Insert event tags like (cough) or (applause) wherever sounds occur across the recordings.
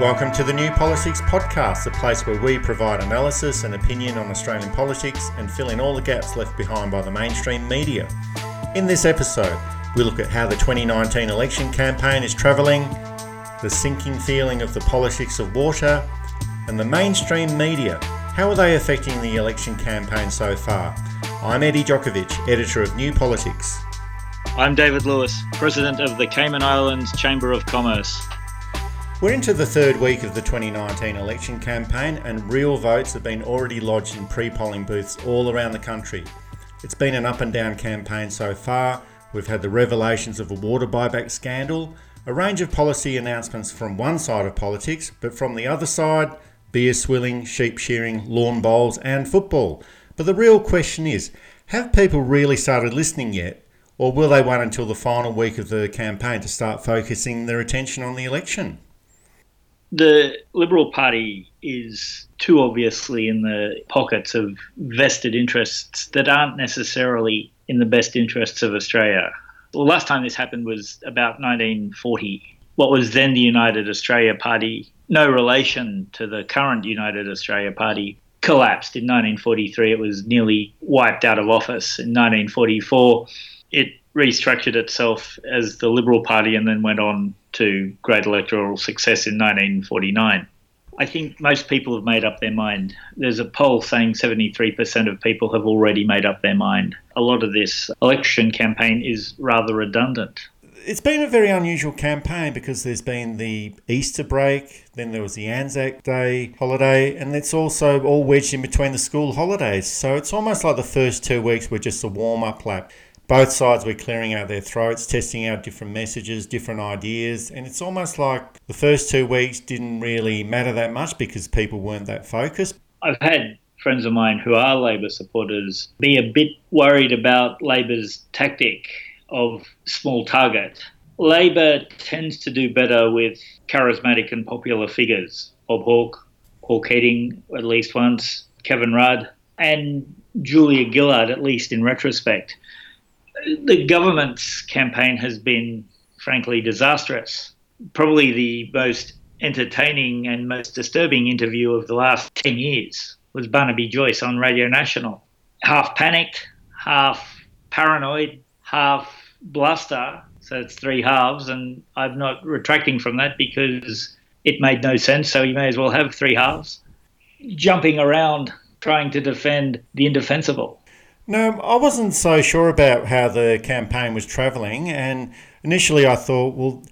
Welcome to the New Politics Podcast, the place where we provide analysis and opinion on Australian politics and fill in all the gaps left behind by the mainstream media. In this episode, we look at how the 2019 election campaign is travelling, the sinking feeling of the politics of water, and the mainstream media. How are they affecting the election campaign so far? I'm Eddie Djokovic, editor of New Politics. I'm David Lewis, president of the Cayman Islands Chamber of Commerce. We're into the third week of the 2019 election campaign, and real votes have been already lodged in pre polling booths all around the country. It's been an up and down campaign so far. We've had the revelations of a water buyback scandal, a range of policy announcements from one side of politics, but from the other side, beer swilling, sheep shearing, lawn bowls, and football. But the real question is have people really started listening yet? Or will they wait until the final week of the campaign to start focusing their attention on the election? The Liberal Party is too obviously in the pockets of vested interests that aren't necessarily in the best interests of Australia. The last time this happened was about 1940. What was then the United Australia Party, no relation to the current United Australia Party, collapsed in 1943. It was nearly wiped out of office in 1944. It restructured itself as the Liberal Party and then went on to great electoral success in 1949. I think most people have made up their mind. There's a poll saying 73% of people have already made up their mind. A lot of this election campaign is rather redundant. It's been a very unusual campaign because there's been the Easter break, then there was the Anzac Day holiday, and it's also all wedged in between the school holidays. So it's almost like the first two weeks were just a warm up lap both sides were clearing out their throats, testing out different messages, different ideas, and it's almost like the first two weeks didn't really matter that much because people weren't that focused. I've had friends of mine who are Labor supporters be a bit worried about Labor's tactic of small target. Labor tends to do better with charismatic and popular figures. Bob Hawke, Paul Keating, at least once, Kevin Rudd, and Julia Gillard, at least in retrospect the government's campaign has been, frankly, disastrous. Probably the most entertaining and most disturbing interview of the last 10 years was Barnaby Joyce on Radio National. Half panicked, half paranoid, half bluster. So it's three halves, and I'm not retracting from that because it made no sense. So you may as well have three halves. Jumping around trying to defend the indefensible. No, I wasn't so sure about how the campaign was travelling, and initially I thought, well,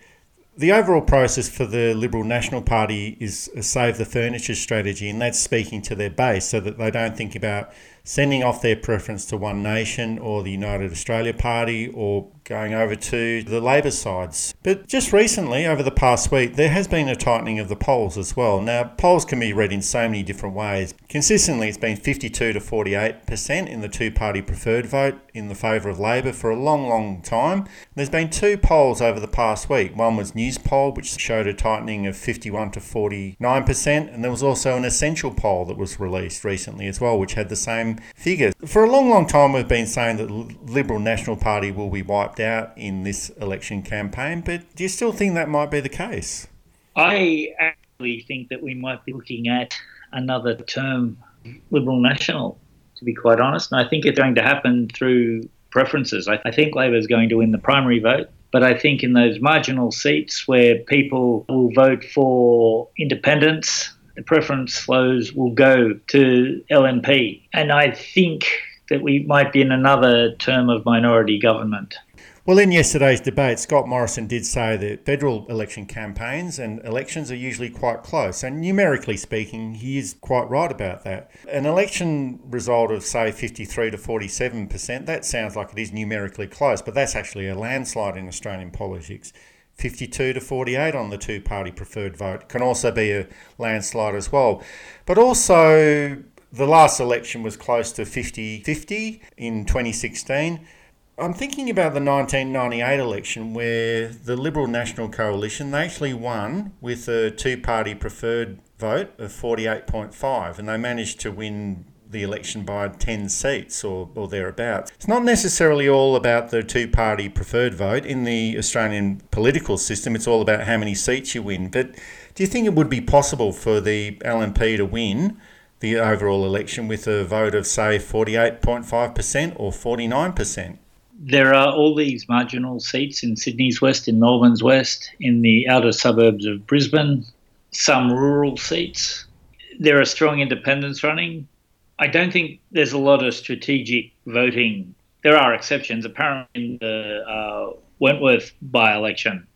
the overall process for the Liberal National Party is a save the furniture strategy, and that's speaking to their base so that they don't think about sending off their preference to One Nation or the United Australia Party or going over to the Labor sides. But just recently, over the past week, there has been a tightening of the polls as well. Now, polls can be read in so many different ways. Consistently, it's been 52 to 48% in the two party preferred vote in the favour of Labor for a long, long time. There's been two polls over the past week. One was News Poll, which showed a tightening of 51 to 49%, and there was also an Essential poll that was released recently as well, which had the same figures. For a long, long time, we've been saying that the Liberal National Party will be wiped out in this election campaign, but do you still think that might be the case? I actually think that we might be looking at another term, Liberal National, to be quite honest. And I think it's going to happen through preferences. I, I think Labor is going to win the primary vote. But I think in those marginal seats where people will vote for independents, the preference flows will go to LNP. And I think that we might be in another term of minority government. Well, in yesterday's debate, Scott Morrison did say that federal election campaigns and elections are usually quite close. And numerically speaking, he is quite right about that. An election result of, say, 53 to 47%, that sounds like it is numerically close, but that's actually a landslide in Australian politics. 52 to 48 on the two party preferred vote can also be a landslide as well. But also, the last election was close to 50 50 in 2016. I'm thinking about the 1998 election where the Liberal National Coalition they actually won with a two-party preferred vote of 48.5 and they managed to win the election by 10 seats or, or thereabouts. It's not necessarily all about the two party preferred vote. In the Australian political system, it's all about how many seats you win. But do you think it would be possible for the LNP to win the overall election with a vote of, say, 48.5% or 49%? There are all these marginal seats in Sydney's West, in Melbourne's West, in the outer suburbs of Brisbane, some rural seats. There are strong independents running. I don't think there's a lot of strategic voting. There are exceptions. Apparently, in the uh, Wentworth by election,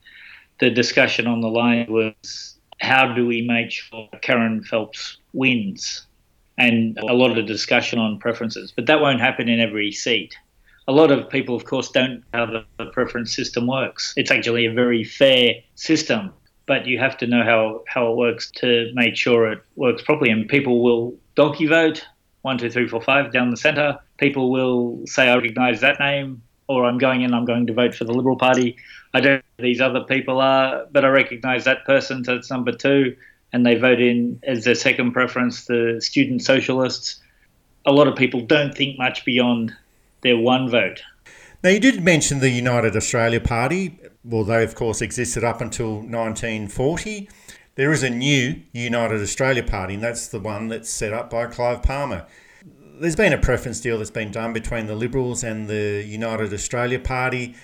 the discussion on the line was how do we make sure Kerryn Phelps wins? And a lot of discussion on preferences. But that won't happen in every seat. A lot of people, of course, don't know how the preference system works. It's actually a very fair system but you have to know how, how it works to make sure it works properly. And people will donkey vote one, two, three, four, five down the centre. People will say, I recognise that name, or I'm going in, I'm going to vote for the Liberal Party. I don't know these other people are, but I recognise that person, so it's number two. And they vote in as their second preference the student socialists. A lot of people don't think much beyond their one vote. Now, you did mention the United Australia Party well, they of course existed up until 1940. There is a new United Australia Party, and that's the one that's set up by Clive Palmer. There's been a preference deal that's been done between the Liberals and the United Australia Party.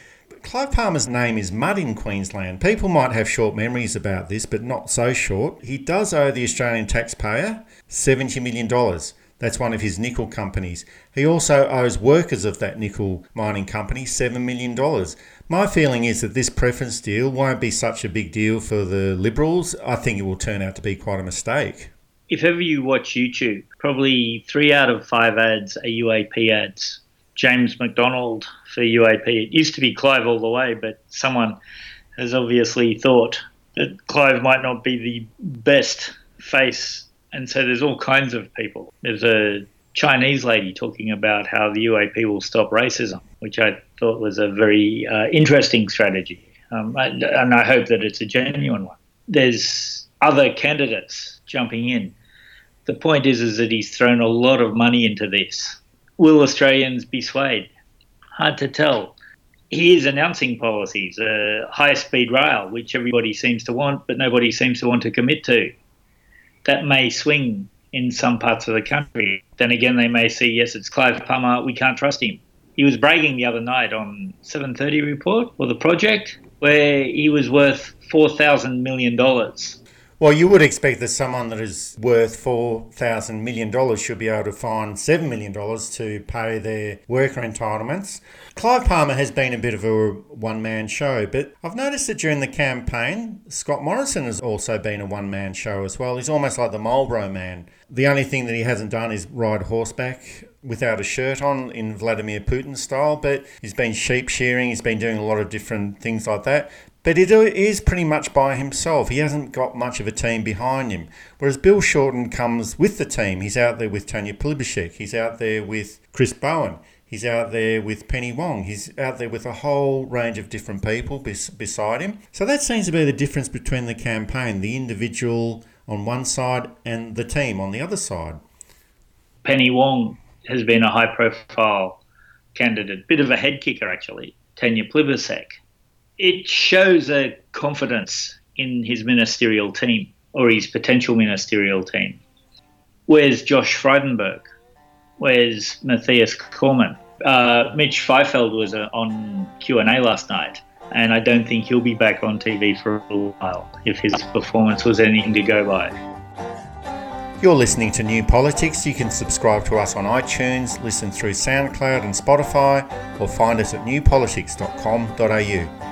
Clive Palmer's name is mud in Queensland. People might have short memories about this, but not so short. He does owe the Australian taxpayer $70 million. That's one of his nickel companies. He also owes workers of that nickel mining company $7 million. My feeling is that this preference deal won't be such a big deal for the Liberals. I think it will turn out to be quite a mistake. If ever you watch YouTube, probably three out of five ads are UAP ads. James McDonald for UAP. It used to be Clive all the way, but someone has obviously thought that Clive might not be the best face and so there's all kinds of people. There's a Chinese lady talking about how the UAP will stop racism, which I thought was a very uh, interesting strategy. Um, and I hope that it's a genuine one. There's other candidates jumping in. The point is, is that he's thrown a lot of money into this. Will Australians be swayed? Hard to tell. He is announcing policies, a high speed rail, which everybody seems to want, but nobody seems to want to commit to that may swing in some parts of the country. Then again, they may see, yes, it's Clive Palmer, we can't trust him. He was bragging the other night on 7:30 report or the project where he was worth four thousand million dollars. Well, you would expect that someone that is worth four thousand million dollars should be able to find seven million dollars to pay their worker entitlements. Clive Palmer has been a bit of a one man show, but I've noticed that during the campaign, Scott Morrison has also been a one man show as well. He's almost like the Marlboro man. The only thing that he hasn't done is ride horseback without a shirt on in Vladimir Putin style, but he's been sheep shearing, he's been doing a lot of different things like that. But it is pretty much by himself. He hasn't got much of a team behind him. Whereas Bill Shorten comes with the team. He's out there with Tanya Plibersek. He's out there with Chris Bowen. He's out there with Penny Wong. He's out there with a whole range of different people bes- beside him. So that seems to be the difference between the campaign the individual on one side and the team on the other side. Penny Wong has been a high profile candidate, bit of a head kicker actually. Tanya Plibersek it shows a confidence in his ministerial team or his potential ministerial team. Where's Josh Frydenberg? Where's Matthias Cormann? Uh, Mitch Fifield was uh, on Q&A last night, and I don't think he'll be back on TV for a while if his performance was anything to go by. You're listening to New Politics. You can subscribe to us on iTunes, listen through SoundCloud and Spotify, or find us at newpolitics.com.au.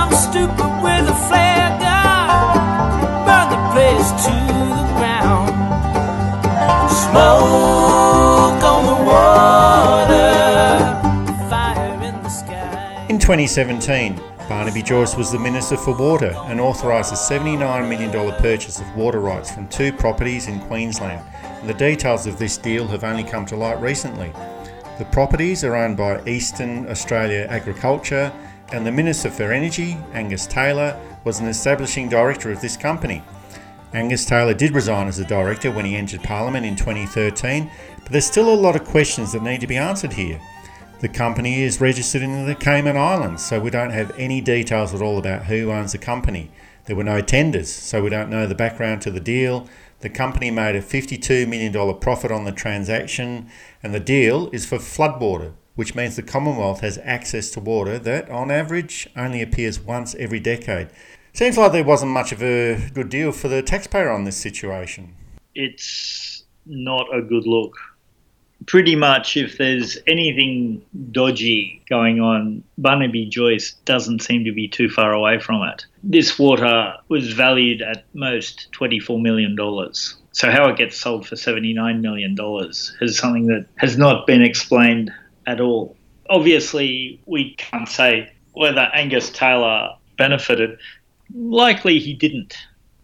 2017, Barnaby Joyce was the Minister for Water and authorised a $79 million purchase of water rights from two properties in Queensland. And the details of this deal have only come to light recently. The properties are owned by Eastern Australia Agriculture, and the Minister for Energy, Angus Taylor, was an establishing director of this company. Angus Taylor did resign as a director when he entered Parliament in 2013, but there's still a lot of questions that need to be answered here. The company is registered in the Cayman Islands, so we don't have any details at all about who owns the company. There were no tenders, so we don't know the background to the deal. The company made a $52 million profit on the transaction, and the deal is for floodwater, which means the Commonwealth has access to water that, on average, only appears once every decade. Seems like there wasn't much of a good deal for the taxpayer on this situation. It's not a good look. Pretty much, if there's anything dodgy going on, Barnaby Joyce doesn't seem to be too far away from it. This water was valued at most $24 million. So, how it gets sold for $79 million is something that has not been explained at all. Obviously, we can't say whether Angus Taylor benefited likely he didn't.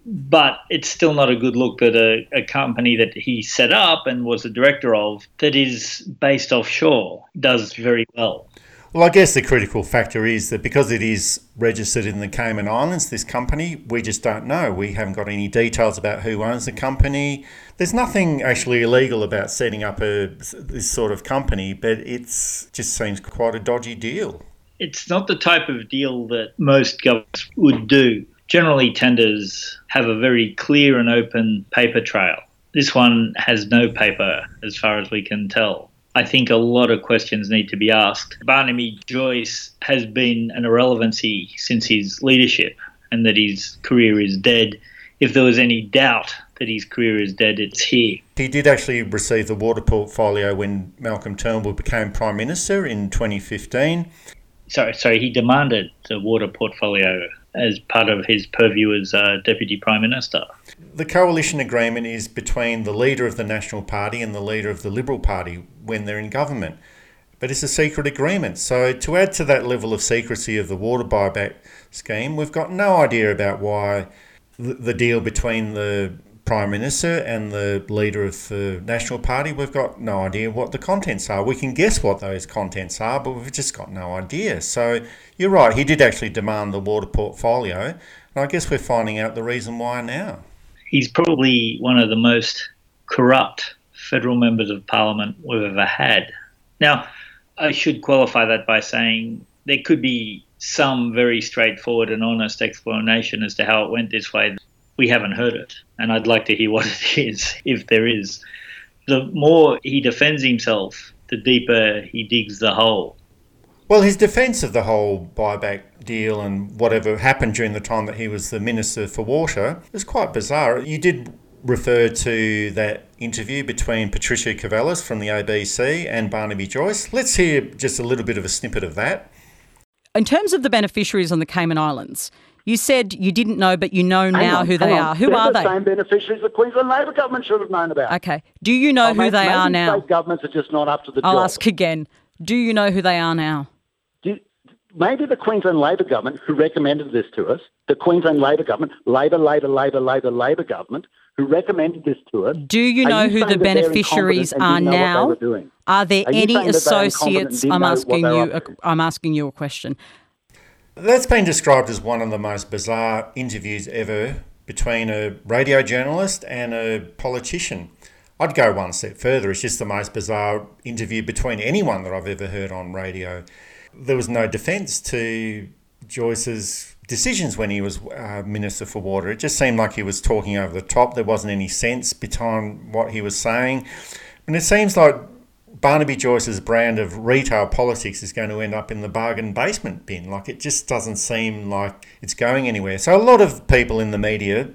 But it's still not a good look that a, a company that he set up and was a director of that is based offshore does very well. Well, I guess the critical factor is that because it is registered in the Cayman Islands, this company, we just don't know. We haven't got any details about who owns the company. There's nothing actually illegal about setting up a, this sort of company, but it just seems quite a dodgy deal. It's not the type of deal that most governments would do. Generally, tenders have a very clear and open paper trail. This one has no paper, as far as we can tell. I think a lot of questions need to be asked. Barnaby Joyce has been an irrelevancy since his leadership and that his career is dead. If there was any doubt that his career is dead, it's here. He did actually receive the water portfolio when Malcolm Turnbull became Prime Minister in 2015 sorry, sorry, he demanded the water portfolio as part of his purview as uh, Deputy Prime Minister. The coalition agreement is between the leader of the National Party and the leader of the Liberal Party when they're in government. But it's a secret agreement. So, to add to that level of secrecy of the water buyback scheme, we've got no idea about why the deal between the Prime Minister and the leader of the National Party, we've got no idea what the contents are. We can guess what those contents are, but we've just got no idea. So you're right, he did actually demand the water portfolio, and I guess we're finding out the reason why now. He's probably one of the most corrupt federal members of parliament we've ever had. Now, I should qualify that by saying there could be some very straightforward and honest explanation as to how it went this way we haven't heard it. And I'd like to hear what (laughs) it is, if there is. The more he defends himself, the deeper he digs the hole. Well, his defence of the whole buyback deal and whatever happened during the time that he was the Minister for Water was quite bizarre. You did refer to that interview between Patricia Karvelas from the ABC and Barnaby Joyce. Let's hear just a little bit of a snippet of that. In terms of the beneficiaries on the Cayman Islands, you said you didn't know, but you know now on, who they on. are. Who They're are the they? same beneficiaries the Queensland Labor government should have known about. Okay. Do you know oh, who maybe, they are now? State governments are just not up to the I'll job. ask again. Do you know who they are now? Do, maybe the Queensland Labor government, who recommended this to us, the Queensland Labor government, Labor, Labor, Labor, Labor, Labor government, who recommended this to us. Do you know you who the beneficiaries are now? Are there are any associates? I'm asking you. I'm asking you a question. That's been described as one of the most bizarre interviews ever between a radio journalist and a politician. I'd go one step further. It's just the most bizarre interview between anyone that I've ever heard on radio. There was no defence to Joyce's decisions when he was uh, Minister for Water. It just seemed like he was talking over the top. There wasn't any sense behind what he was saying. And it seems like Barnaby Joyce's brand of retail politics is going to end up in the bargain basement bin. Like it just doesn't seem like it's going anywhere. So a lot of people in the media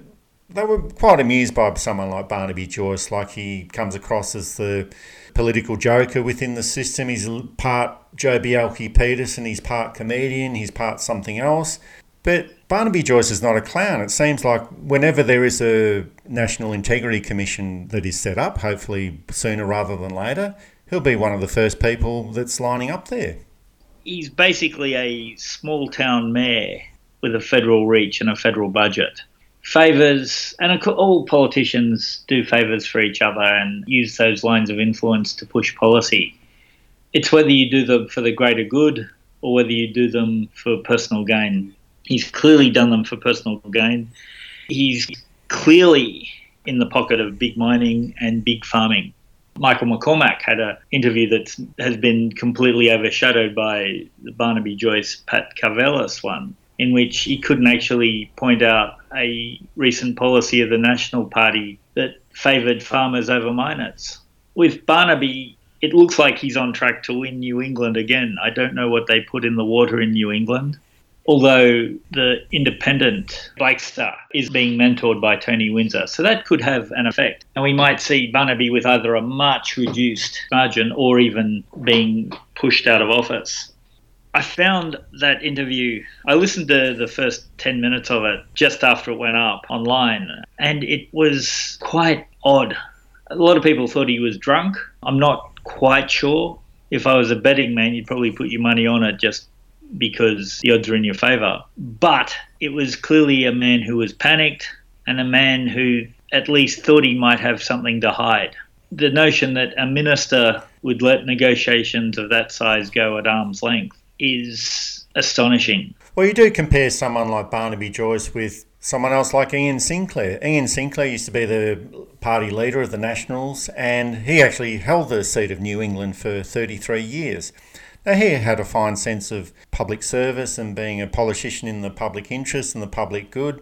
they were quite amused by someone like Barnaby Joyce, like he comes across as the political joker within the system. He's part Joh Bjelke-Petersen, he's part comedian, he's part something else. But Barnaby Joyce is not a clown. It seems like whenever there is a National Integrity Commission that is set up, hopefully sooner rather than later, he'll be one of the first people that's lining up there. he's basically a small town mayor with a federal reach and a federal budget. Favours, and all politicians do favours for each other and use those lines of influence to push policy. It's whether you do them for the greater good or whether you do them for personal gain. He's clearly done them for personal gain. He's clearly in the pocket of big mining and big farming. Michael McCormack had an interview that has been completely overshadowed by the Barnaby Joyce Pat Karvelas one, in which he couldn't actually point out a recent policy of the National Party that favoured farmers over miners. With Barnaby, it looks like he's on track to win New England again. I don't know what they put in the water in New England although the independent Blakester is being mentored by Tony Windsor. So that could have an effect. And we might see Barnaby with either a much reduced margin or even being pushed out of office. I found that interview, I listened to the first 10 minutes of it just after it went up online, and it was quite odd. A lot of people thought he was drunk. I'm not quite sure. If I was a betting man, you'd probably put your money on it just because the odds are in your favour. But it was clearly a man who was panicked and a man who at least thought he might have something to hide. The notion that a minister would let negotiations of that size go at arm's length is astonishing. Well, you do compare someone like Barnaby Joyce with someone else like Ian Sinclair. Ian Sinclair used to be the party leader of the Nationals, and he actually held the seat of New England for 33 years. Now, he had a fine sense of public service and being a politician in the public interest and the public good.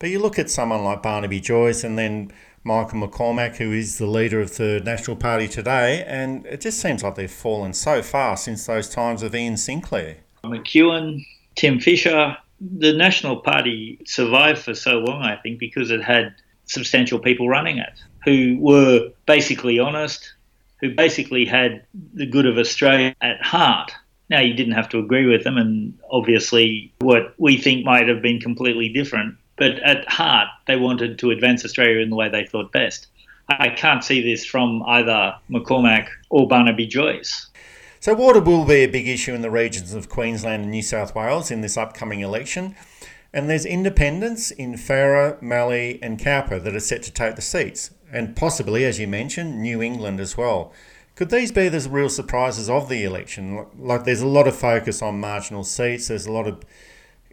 But you look at someone like Barnaby Joyce and then Michael McCormack, who is the leader of the National Party today, and it just seems like they've fallen so far since those times of Ian Sinclair. McEwen, Tim Fischer, the National Party survived for so long, I think, because it had substantial people running it who were basically honest, who basically had the good of Australia at heart. Now, you didn't have to agree with them, and obviously, what we think might have been completely different, but at heart, they wanted to advance Australia in the way they thought best. I can't see this from either McCormack or Barnaby Joyce. So, water will be a big issue in the regions of Queensland and New South Wales in this upcoming election. And there's independents in Farrer, Mallee, and Cowper that are set to take the seats and possibly, as you mentioned, New England as well. Could these be the real surprises of the election? Like, there's a lot of focus on marginal seats. There's a lot of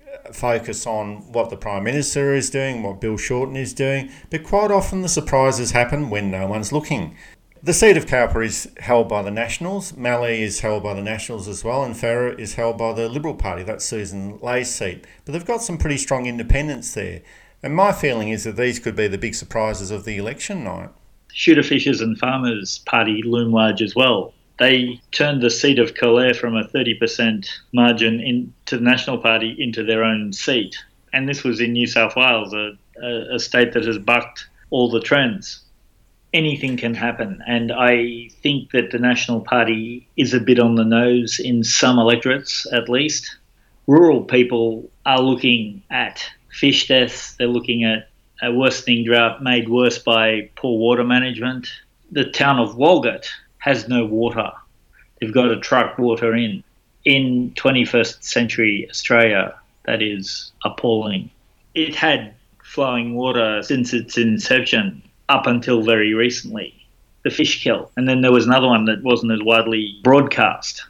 uh, focus on what the Prime Minister is doing, what Bill Shorten is doing, but quite often the surprises happen when no one's looking. The seat of Cowper is held by the Nationals, Mallee is held by the Nationals as well, and Farrer is held by the Liberal Party. That's Susan Ley's seat. But they've got some pretty strong independents there. And my feeling is that these could be the big surprises of the election night. Shooter Fishers and Farmers Party loom large as well. They turned the seat of Calare from a 30% margin into the National Party into their own seat. And this was in New South Wales, a, a state that has bucked all the trends. Anything can happen. And I think that the National Party is a bit on the nose in some electorates, at least. Rural people are looking at fish deaths. They're looking at a worsening drought made worse by poor water management. The town of Walgett has no water. They've got to truck water in. In 21st century Australia, that is appalling. It had flowing water since its inception up until very recently. The fish kill. And then there was another one that wasn't as widely broadcast.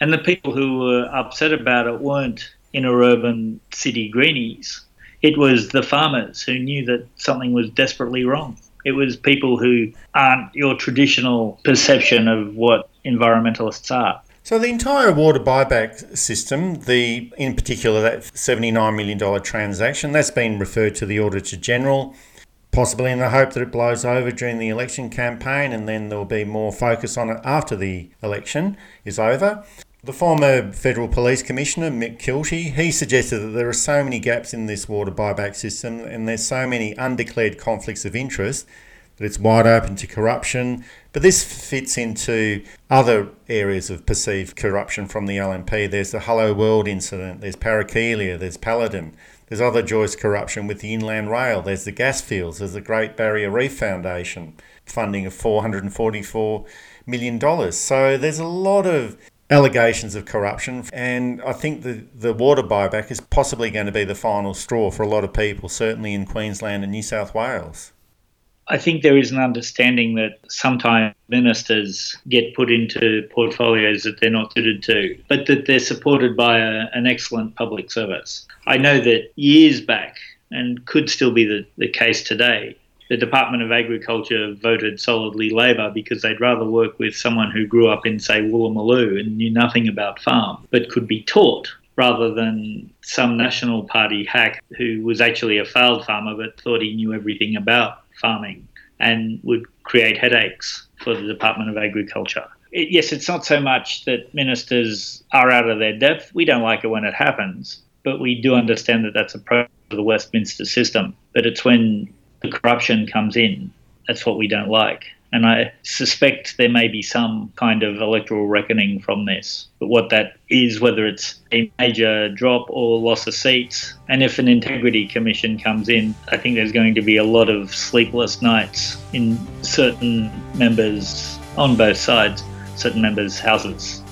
And the people who were upset about it weren't inner urban city greenies it was the farmers who knew that something was desperately wrong. It was people who aren't your traditional perception of what environmentalists are. So the entire water buyback system, the in particular that $79 million transaction, that's been referred to the Auditor General, possibly in the hope that it blows over during the election campaign and then there'll be more focus on it after the election is over. The former Federal Police Commissioner, Mick Keelty, he suggested that there are so many gaps in this water buyback system and there's so many undeclared conflicts of interest that it's wide open to corruption. But this fits into other areas of perceived corruption from the LNP. There's the Hello World incident, there's Parakeelia, there's Paladin, there's other Joyce corruption with the Inland Rail, there's the gas fields, there's the Great Barrier Reef Foundation funding of $444 million. So there's a lot of allegations of corruption. And I think the, the water buyback is possibly going to be the final straw for a lot of people, certainly in Queensland and New South Wales. I think there is an understanding that sometimes ministers get put into portfolios that they're not suited to, but that they're supported by a, an excellent public service. I know that years back, and could still be the, the case today, the Department of Agriculture voted solidly Labor because they'd rather work with someone who grew up in, say, Woolloomooloo and knew nothing about farm, but could be taught rather than some National Party hack who was actually a failed farmer but thought he knew everything about farming and would create headaches for the Department of Agriculture. It, yes, it's not so much that ministers are out of their depth. We don't like it when it happens, but we do understand that that's a problem of the Westminster system. But it's when the corruption comes in that's what we don't like. And I suspect there may be some kind of electoral reckoning from this. But what that is, whether it's a major drop or loss of seats, and if an integrity commission comes in, I think there's going to be a lot of sleepless nights in certain members on both sides, certain members' houses.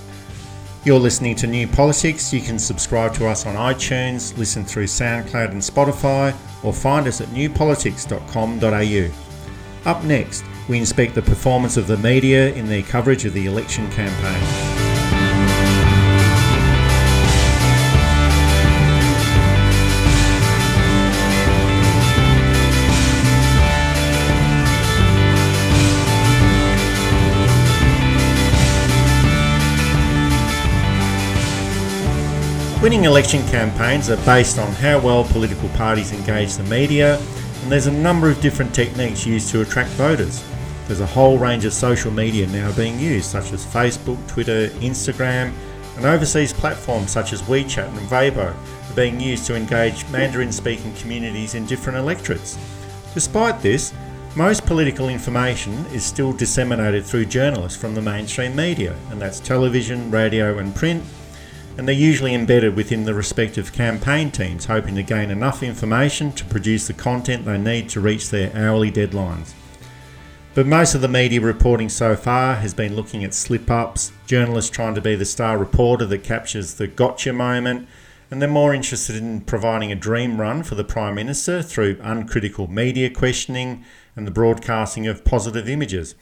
You're listening to New Politics. You can subscribe to us on iTunes, listen through SoundCloud and Spotify, or find us at newpolitics.com.au. Up next, we inspect the performance of the media in their coverage of the election campaign. Winning election campaigns are based on how well political parties engage the media, and there's a number of different techniques used to attract voters. There's a whole range of social media now being used, such as Facebook, Twitter, Instagram, and overseas platforms such as WeChat and Weibo are being used to engage Mandarin speaking communities in different electorates. Despite this, most political information is still disseminated through journalists from the mainstream media, and that's television, radio, and print, and they're usually embedded within the respective campaign teams, hoping to gain enough information to produce the content they need to reach their hourly deadlines. But most of the media reporting so far has been looking at slip ups, journalists trying to be the star reporter that captures the gotcha moment, and they're more interested in providing a dream run for the Prime Minister through uncritical media questioning and the broadcasting of positive images.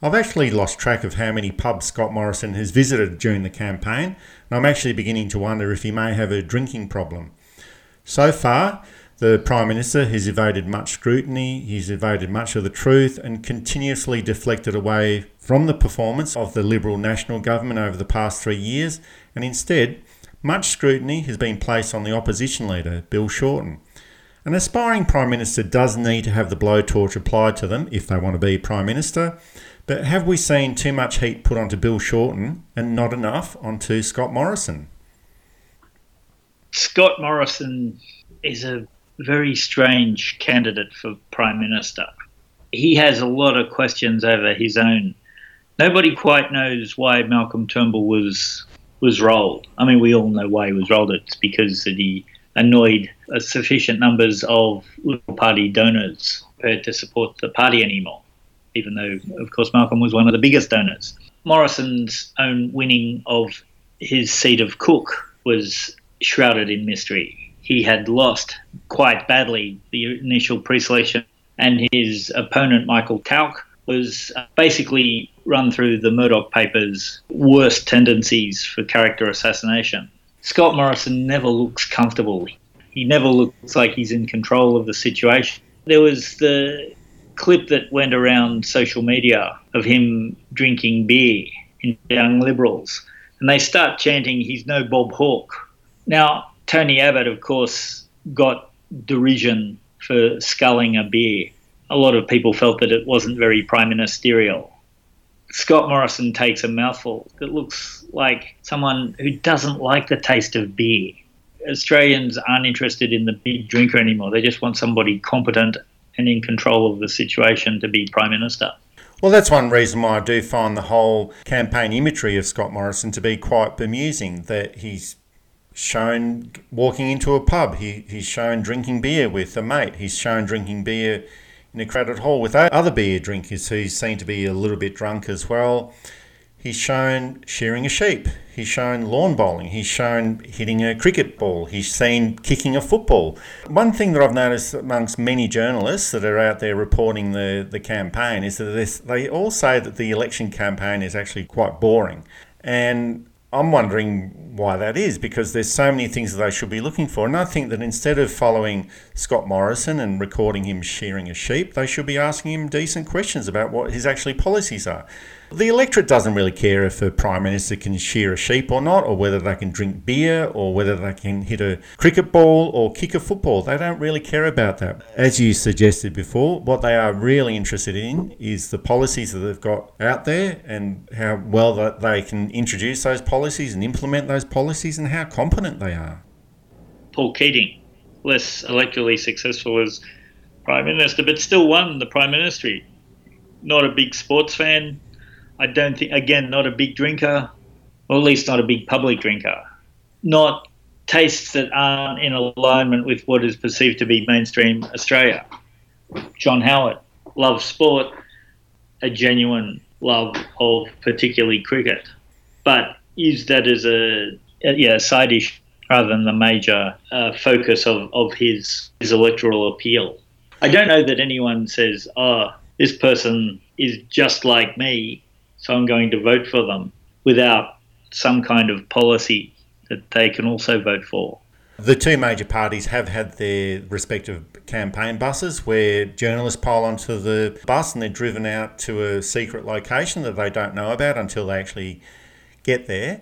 I've actually lost track of how many pubs Scott Morrison has visited during the campaign, and I'm actually beginning to wonder if he may have a drinking problem. So far, the Prime Minister has evaded much scrutiny, he's evaded much of the truth, and continuously deflected away from the performance of the Liberal National Government over the past three years, and instead, much scrutiny has been placed on the opposition leader, Bill Shorten. An aspiring Prime Minister does need to have the blowtorch applied to them if they want to be Prime Minister, but have we seen too much heat put onto Bill Shorten and not enough onto Scott Morrison? Scott Morrison is a very strange candidate for Prime Minister. He has a lot of questions over his own. Nobody quite knows why Malcolm Turnbull was was rolled. I mean, we all know why he was rolled. It's because that he annoyed sufficient numbers of Liberal Party donors prepared to support the party anymore even though, of course, Malcolm was one of the biggest donors. Morrison's own winning of his seat of Cook was shrouded in mystery. He had lost quite badly the initial pre selection, and his opponent, Michael Kalk, was uh, basically run through the Murdoch papers' worst tendencies for character assassination. Scott Morrison never looks comfortable. He never looks like he's in control of the situation. There was the clip that went around social media of him drinking beer in Young Liberals, and they start chanting, He's no Bob Hawke. Now, Tony Abbott, of course, got derision for sculling a beer. A lot of people felt that it wasn't very prime ministerial. Scott Morrison takes a mouthful that looks like someone who doesn't like the taste of beer. Australians aren't interested in the big drinker anymore. They just want somebody competent and in control of the situation to be Prime Minister. Well, that's one reason why I do find the whole campaign imagery of Scott Morrison to be quite bemusing. That he's shown walking into a pub, he, he's shown drinking beer with a mate, he's shown drinking beer in a crowded hall with other beer drinkers who seem to be a little bit drunk as well. He's shown shearing a sheep. He's shown lawn bowling. He's shown hitting a cricket ball. He's seen kicking a football. One thing that I've noticed amongst many journalists that are out there reporting the, the campaign is that they all say that the election campaign is actually quite boring. And I'm wondering why that is because there's so many things that they should be looking for. And I think that instead of following Scott Morrison and recording him shearing a sheep, they should be asking him decent questions about what his actually policies are. The electorate doesn't really care if a prime minister can shear a sheep or not, or whether they can drink beer, or whether they can hit a cricket ball or kick a football. They don't really care about that. As you suggested before, what they are really interested in is the policies that they've got out there and how well that they can introduce those policies and implement those policies and how competent they are. Paul Keating, less electorally successful as prime minister, but still won the prime ministry. Not a big sports fan, I don't think, again, not a big drinker, or at least not a big public drinker. Not tastes that aren't in alignment with what is perceived to be mainstream Australia. John Howard loves sport, a genuine love of particularly cricket, but used that as a, a yeah side issue rather than the major uh, focus of, of his his electoral appeal. I don't know that anyone says, "Oh, this person is just like me," so I'm going to vote for them without some kind of policy that they can also vote for. The two major parties have had their respective campaign buses where journalists pile onto the bus and they're driven out to a secret location that they don't know about until they actually get there.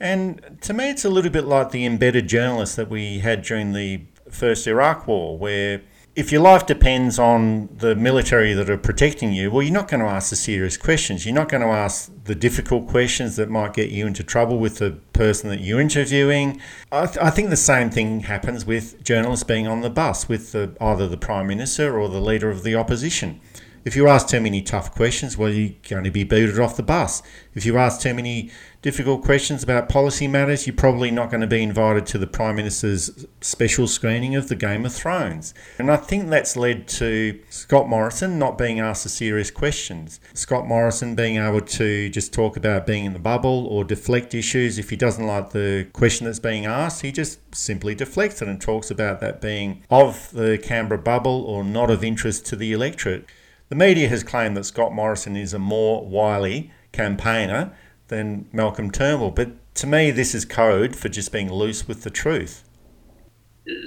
And to me, it's a little bit like the embedded journalists that we had during the first Iraq War, where if your life depends on the military that are protecting you, well, you're not going to ask the serious questions. You're not going to ask the difficult questions that might get you into trouble with the person that you're interviewing. I, th- I think the same thing happens with journalists being on the bus with the, either the Prime Minister or the leader of the opposition. If you ask too many tough questions, well, you're going to be booted off the bus. If you ask too many difficult questions about policy matters, you're probably not going to be invited to the Prime Minister's special screening of the Game of Thrones. And I think that's led to Scott Morrison not being asked the serious questions. Scott Morrison being able to just talk about being in the bubble or deflect issues. If he doesn't like the question that's being asked, he just simply deflects it and talks about that being of the Canberra bubble or not of interest to the electorate. The media has claimed that Scott Morrison is a more wily campaigner than Malcolm Turnbull. But to me, this is code for just being loose with the truth.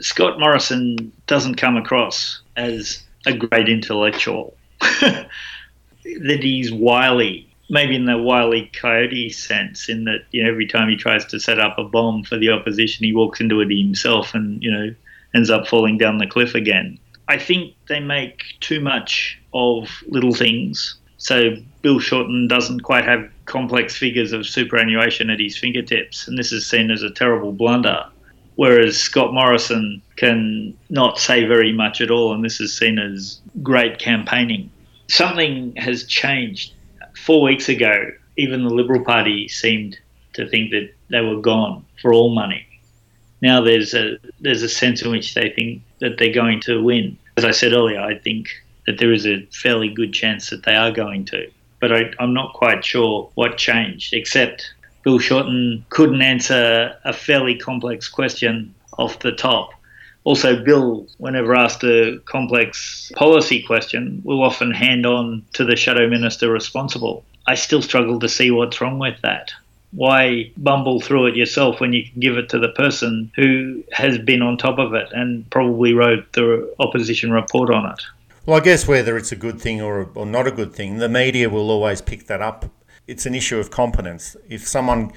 Scott Morrison doesn't come across as a great intellectual. (laughs) that he's wily, maybe in the wily coyote sense, in that you know every time he tries to set up a bomb for the opposition, he walks into it himself and you know ends up falling down the cliff again. I think they make too much of little things. So Bill Shorten doesn't quite have complex figures of superannuation at his fingertips, and this is seen as a terrible blunder. Whereas Scott Morrison can not say very much at all, and this is seen as great campaigning. Something has changed. Four weeks ago, even the Liberal Party seemed to think that they were gone for all money. Now there's a there's a sense in which they think that they're going to win. As I said earlier, I think that there is a fairly good chance that they are going to but I, I'm not quite sure what changed, except Bill Shorten couldn't answer a fairly complex question off the top. Also, Bill, whenever asked a complex policy question, will often hand on to the shadow minister responsible. I still struggle to see what's wrong with that. Why bumble through it yourself when you can give it to the person who has been on top of it and probably wrote the opposition report on it? Well, I guess whether it's a good thing or, or not a good thing, the media will always pick that up. It's an issue of competence. If someone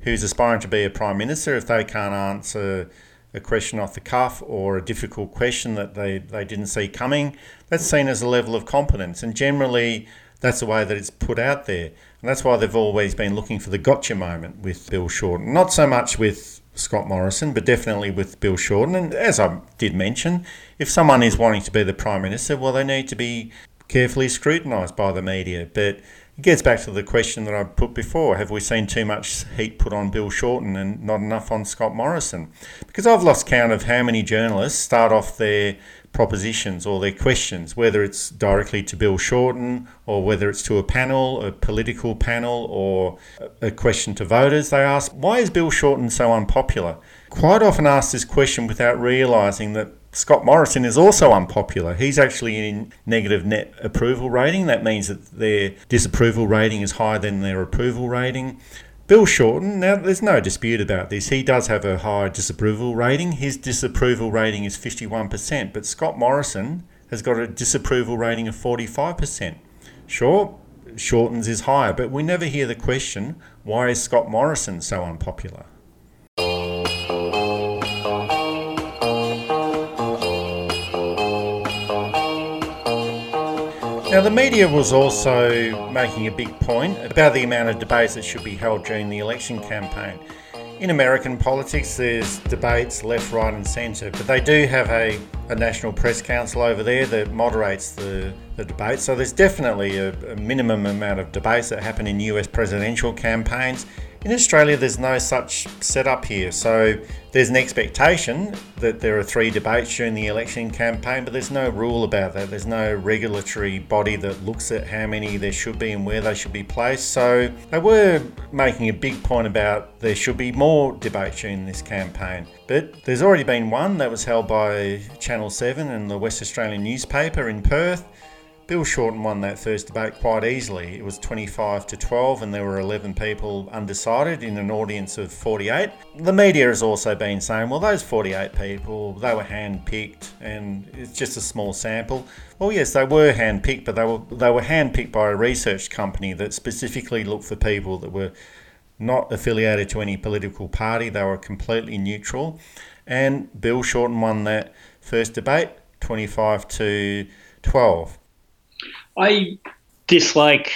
who's aspiring to be a prime minister, if they can't answer a question off the cuff or a difficult question that they, they didn't see coming, that's seen as a level of competence. And generally, that's the way that it's put out there. And that's why they've always been looking for the gotcha moment with Bill Shorten. Not so much with Scott Morrison, but definitely with Bill Shorten. And as I did mention, if someone is wanting to be the Prime Minister, well, they need to be carefully scrutinised by the media. But it gets back to the question that I put before have we seen too much heat put on Bill Shorten and not enough on Scott Morrison? Because I've lost count of how many journalists start off their propositions or their questions, whether it's directly to Bill Shorten or whether it's to a panel, a political panel, or a question to voters, they ask, why is Bill Shorten so unpopular? Quite often ask this question without realising that Scott Morrison is also unpopular. He's actually in negative net approval rating. That means that their disapproval rating is higher than their approval rating. Bill Shorten, now there's no dispute about this. He does have a high disapproval rating. His disapproval rating is 51%, but Scott Morrison has got a disapproval rating of 45%. Sure, Shorten's is higher, but we never hear the question why is Scott Morrison so unpopular? Now, the media was also making a big point about the amount of debates that should be held during the election campaign. In American politics, there's debates left, right, and centre, but they do have a, a national press council over there that moderates the, the debate. So there's definitely a, a minimum amount of debates that happen in US presidential campaigns. In Australia, there's no such setup here, so there's an expectation that there are three debates during the election campaign, but there's no rule about that. There's no regulatory body that looks at how many there should be and where they should be placed. So they were making a big point about there should be more debates during this campaign. But there's already been one that was held by Channel 7 and the West Australian newspaper in Perth. Bill Shorten won that first debate quite easily. It was 25 to 12, and there were 11 people undecided in an audience of 48. The media has also been saying, well, those 48 people, they were hand picked, and it's just a small sample. Well, yes, they were hand picked, but they were they were hand picked by a research company that specifically looked for people that were not affiliated to any political party. They were completely neutral, and Bill Shorten won that first debate, 25 to 12. I dislike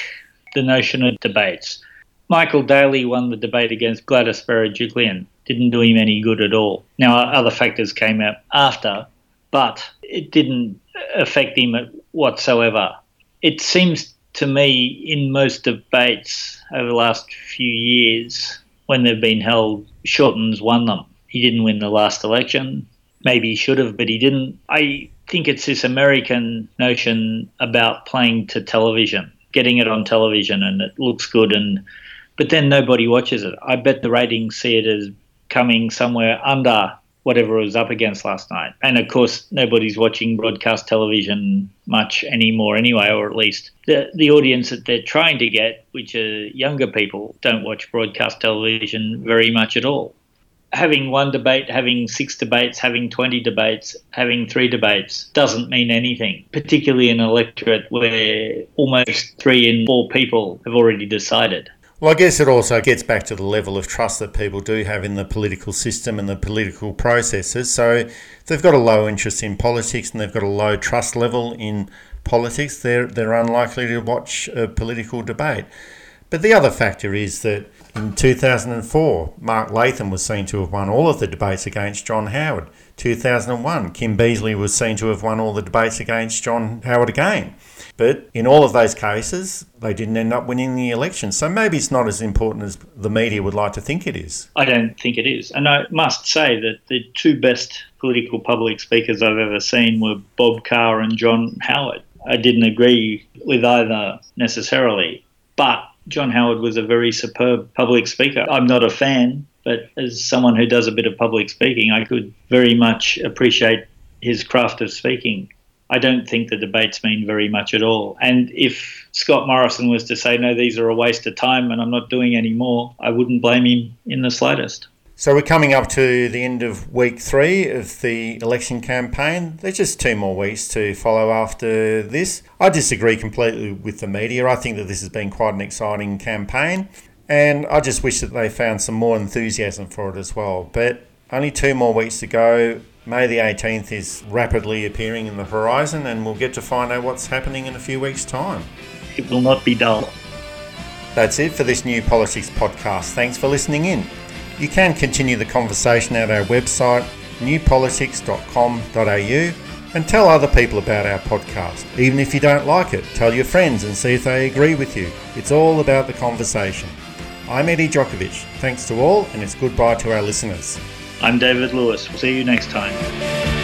the notion of debates. Michael Daley won the debate against Gladys Berejiklian. Didn't do him any good at all. Now, other factors came out after, but it didn't affect him whatsoever. It seems to me in most debates over the last few years, when they've been held, Shorten's won them. He didn't win the last election. Maybe he should have, but he didn't. I think it's this American notion about playing to television, getting it on television, and it looks good, and but then nobody watches it. I bet the ratings see it as coming somewhere under whatever it was up against last night. And of course, nobody's watching broadcast television much anymore anyway, or at least the, the audience that they're trying to get, which are younger people, don't watch broadcast television very much at all having one debate, having six debates, having 20 debates, having three debates doesn't mean anything, particularly in an electorate where almost three in four people have already decided. Well, I guess it also gets back to the level of trust that people do have in the political system and the political processes. So, if they've got a low interest in politics and they've got a low trust level in politics, they're, they're unlikely to watch a political debate. But the other factor is that in 2004, Mark Latham was seen to have won all of the debates against John Howard. 2001, Kim Beazley was seen to have won all the debates against John Howard again. But in all of those cases, they didn't end up winning the election. So maybe it's not as important as the media would like to think it is. I don't think it is. And I must say that the two best political public speakers I've ever seen were Bob Carr and John Howard. I didn't agree with either necessarily, but John Howard was a very superb public speaker. I'm not a fan, but as someone who does a bit of public speaking, I could very much appreciate his craft of speaking. I don't think the debates mean very much at all. And if Scott Morrison was to say, no, these are a waste of time and I'm not doing any more, I wouldn't blame him in the slightest. So we're coming up to the end of week three of the election campaign. There's just two more weeks to follow after this. I disagree completely with the media. I think that this has been quite an exciting campaign, and I just wish that they found some more enthusiasm for it as well. But only two more weeks to go. May the 18th is rapidly appearing in the horizon, and we'll get to find out what's happening in a few weeks' time. It will not be dull. That's it for this new politics podcast. Thanks for listening in. You can continue the conversation at our website, newpolitics.com.au, and tell other people about our podcast. Even if you don't like it, tell your friends and see if they agree with you. It's all about the conversation. I'm Eddie Djokovic. Thanks to all, and it's goodbye to our listeners. I'm David Lewis. See you next time.